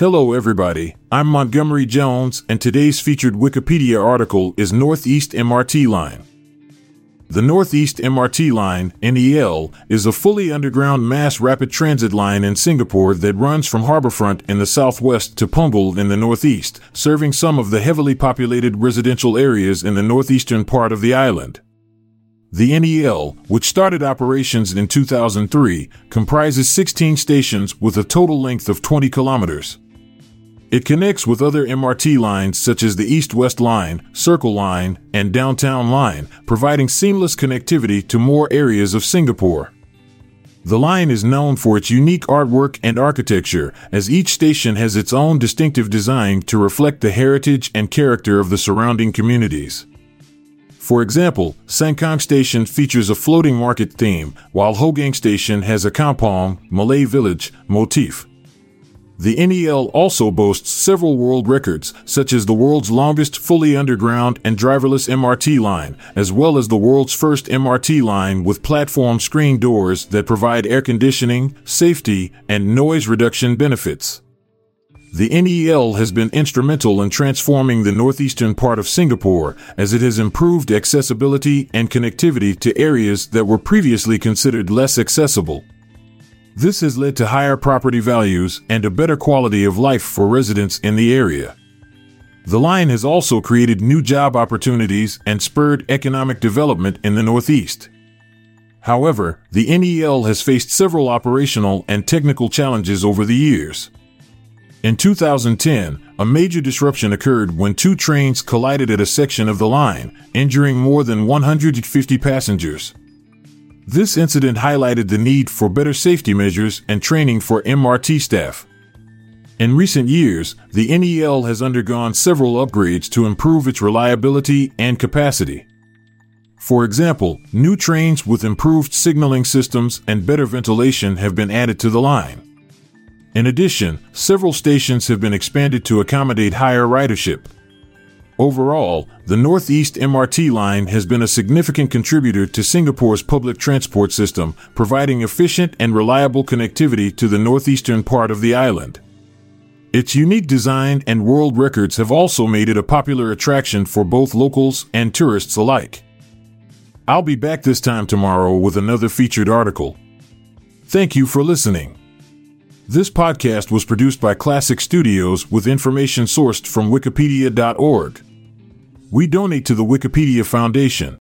Hello, everybody. I'm Montgomery Jones, and today's featured Wikipedia article is Northeast MRT Line. The Northeast MRT Line, NEL, is a fully underground mass rapid transit line in Singapore that runs from Harbourfront in the southwest to Punggol in the northeast, serving some of the heavily populated residential areas in the northeastern part of the island. The NEL, which started operations in 2003, comprises 16 stations with a total length of 20 kilometers. It connects with other MRT lines such as the East West Line, Circle Line, and Downtown Line, providing seamless connectivity to more areas of Singapore. The line is known for its unique artwork and architecture, as each station has its own distinctive design to reflect the heritage and character of the surrounding communities. For example, Sengkang Station features a floating market theme, while Hougang Station has a kampong, Malay village, motif. The NEL also boasts several world records, such as the world's longest fully underground and driverless MRT line, as well as the world's first MRT line with platform screen doors that provide air conditioning, safety, and noise reduction benefits. The NEL has been instrumental in transforming the northeastern part of Singapore as it has improved accessibility and connectivity to areas that were previously considered less accessible. This has led to higher property values and a better quality of life for residents in the area. The line has also created new job opportunities and spurred economic development in the Northeast. However, the NEL has faced several operational and technical challenges over the years. In 2010, a major disruption occurred when two trains collided at a section of the line, injuring more than 150 passengers. This incident highlighted the need for better safety measures and training for MRT staff. In recent years, the NEL has undergone several upgrades to improve its reliability and capacity. For example, new trains with improved signaling systems and better ventilation have been added to the line. In addition, several stations have been expanded to accommodate higher ridership. Overall, the Northeast MRT line has been a significant contributor to Singapore's public transport system, providing efficient and reliable connectivity to the northeastern part of the island. Its unique design and world records have also made it a popular attraction for both locals and tourists alike. I'll be back this time tomorrow with another featured article. Thank you for listening. This podcast was produced by Klassic Studios with information sourced from Wikipedia.org. We donate to the Wikipedia Foundation.